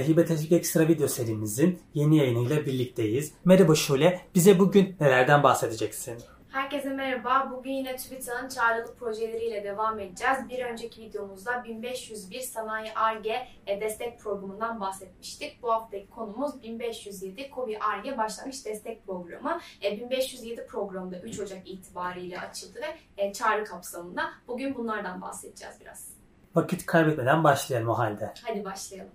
Hibe Teşvik Ekstra video serimizin yeni yayınıyla birlikteyiz. Merhaba Şule, bize bugün nelerden bahsedeceksin? Herkese merhaba. Bugün yine TÜBİTAK'ın çağrılı projeleriyle devam edeceğiz. Bir önceki videomuzda 1501 Sanayi ARGE destek programından bahsetmiştik. Bu haftaki konumuz 1507 COBİ ARGE Başlangıç Destek Programı. 1507 programda 3 Ocak itibariyle açıldı ve çağrı kapsamında bugün bunlardan bahsedeceğiz biraz. Vakit kaybetmeden başlayalım o halde. Hadi başlayalım.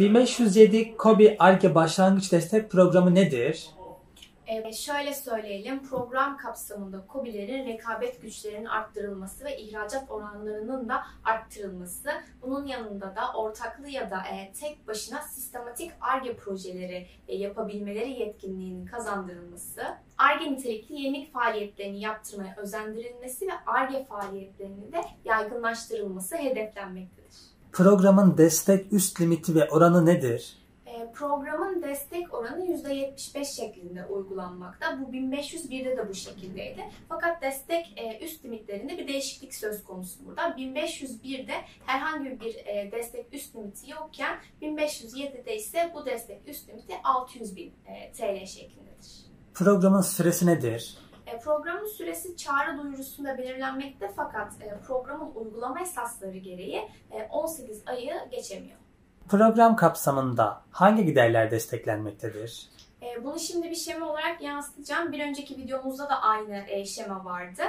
...1507 KOBİ ARGE Başlangıç Destek Programı nedir? Evet, şöyle söyleyelim, program kapsamında KOBİ'lerin rekabet güçlerinin arttırılması ve ihracat oranlarının da arttırılması, bunun yanında da ortaklı ya da e, tek başına sistematik ARGE projeleri e, yapabilmeleri yetkinliğinin kazandırılması, ARGE nitelikli yenilik faaliyetlerini yaptırmaya özendirilmesi ve ARGE faaliyetlerinin de yaygınlaştırılması hedeflenmektedir. Programın destek üst limiti ve oranı nedir? Programın destek oranı %75 şeklinde uygulanmakta. Bu 1501'de de bu şekildeydi. Fakat destek üst limitlerinde bir değişiklik söz konusu burada. 1501'de herhangi bir destek üst limiti yokken 1507'de ise bu destek üst limiti 600 bin TL şeklindedir. Programın süresi nedir? Programın süresi çağrı duyurusunda belirlenmekte fakat programın uygulama esasları gereği 18 ayı geçemiyor. Program kapsamında hangi giderler desteklenmektedir? Bunu şimdi bir şema olarak yansıtacağım. Bir önceki videomuzda da aynı şema vardı.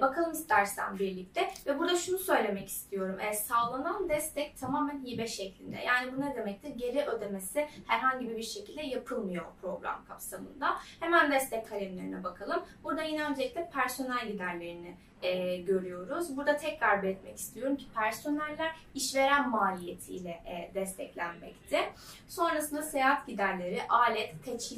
Bakalım istersen birlikte. Ve burada şunu söylemek istiyorum. Sağlanan destek tamamen hibe şeklinde. Yani bu ne demektir? Geri ödemesi herhangi bir şekilde yapılmıyor program kapsamında. Hemen destek kalemlerine bakalım. Burada yine öncelikle personel giderlerini e, görüyoruz. Burada tekrar belirtmek istiyorum ki personeller işveren maliyetiyle e, desteklenmekte. Sonrasında seyahat giderleri, alet, teçhizat,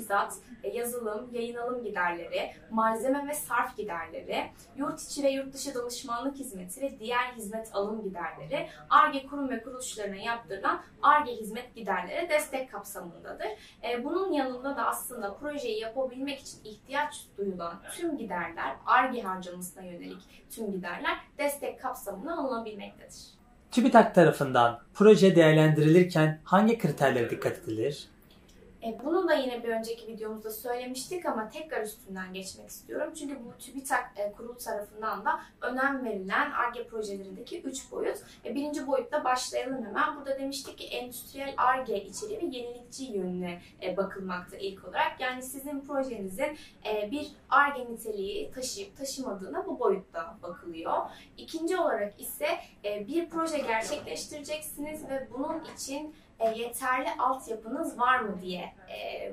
e, yazılım, yayın alım giderleri, malzeme ve sarf giderleri, yurt içi ve yurt dışı danışmanlık hizmeti ve diğer hizmet alım giderleri, ARGE kurum ve kuruluşlarına yaptırılan ARGE hizmet giderleri destek kapsamındadır. E, bunun yanında da aslında projeyi yapabilmek için ihtiyaç duyulan tüm giderler ARGE harcamasına yönelik tüm giderler destek kapsamına alınabilmektedir. TÜBİTAK tarafından proje değerlendirilirken hangi kriterlere dikkat edilir? E, bunu da yine bir önceki videomuzda söylemiştik ama tekrar üstünden geçmek istiyorum. Çünkü bu TÜBİTAK e, kurulu tarafından da önem verilen ARGE projelerindeki 3 boyut. E, birinci boyutta başlayalım hemen. Burada demiştik ki endüstriyel ARGE içeriği ve yenilikçi yönüne e, bakılmakta ilk olarak. Yani sizin projenizin e, bir ARGE niteliği taşıyıp taşımadığına bu boyutta bakılıyor. İkinci olarak ise e, bir proje gerçekleştireceksiniz ve bunun için yeterli altyapınız var mı diye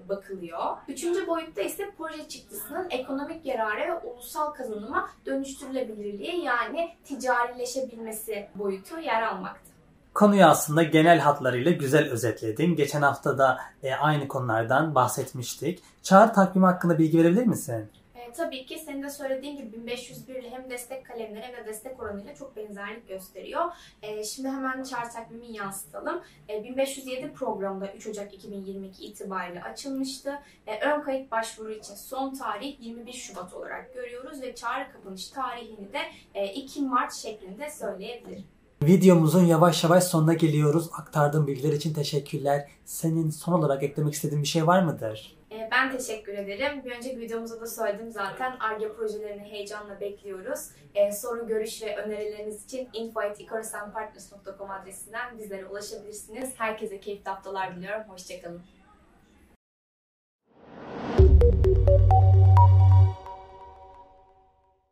bakılıyor. Üçüncü boyutta ise proje çıktısının ekonomik yararı ve ulusal kazanıma dönüştürülebilirliği yani ticarileşebilmesi boyutu yer almakta. Konuyu aslında genel hatlarıyla güzel özetledin. Geçen hafta da aynı konulardan bahsetmiştik. Çağrı takvimi hakkında bilgi verebilir misin? Tabii ki senin de söylediğin gibi 1501 ile hem destek kalemleri hem de destek oranıyla çok benzerlik gösteriyor. E, şimdi hemen çağrı takvimini yansıtalım. E, 1507 programda 3 Ocak 2022 itibariyle açılmıştı. E, ön kayıt başvuru için son tarih 21 Şubat olarak görüyoruz ve çağrı kapanış tarihini de e, 2 Mart şeklinde söyleyebilirim. Videomuzun yavaş yavaş sonuna geliyoruz. Aktardığın bilgiler için teşekkürler. Senin son olarak eklemek istediğin bir şey var mıdır? Ben teşekkür ederim. Bir önceki videomuzda da söyledim zaten. ARGE projelerini heyecanla bekliyoruz. Ee, soru, görüş ve önerileriniz için info.ikorusenpartners.com adresinden bizlere ulaşabilirsiniz. Herkese keyifli haftalar diliyorum. Hoşçakalın.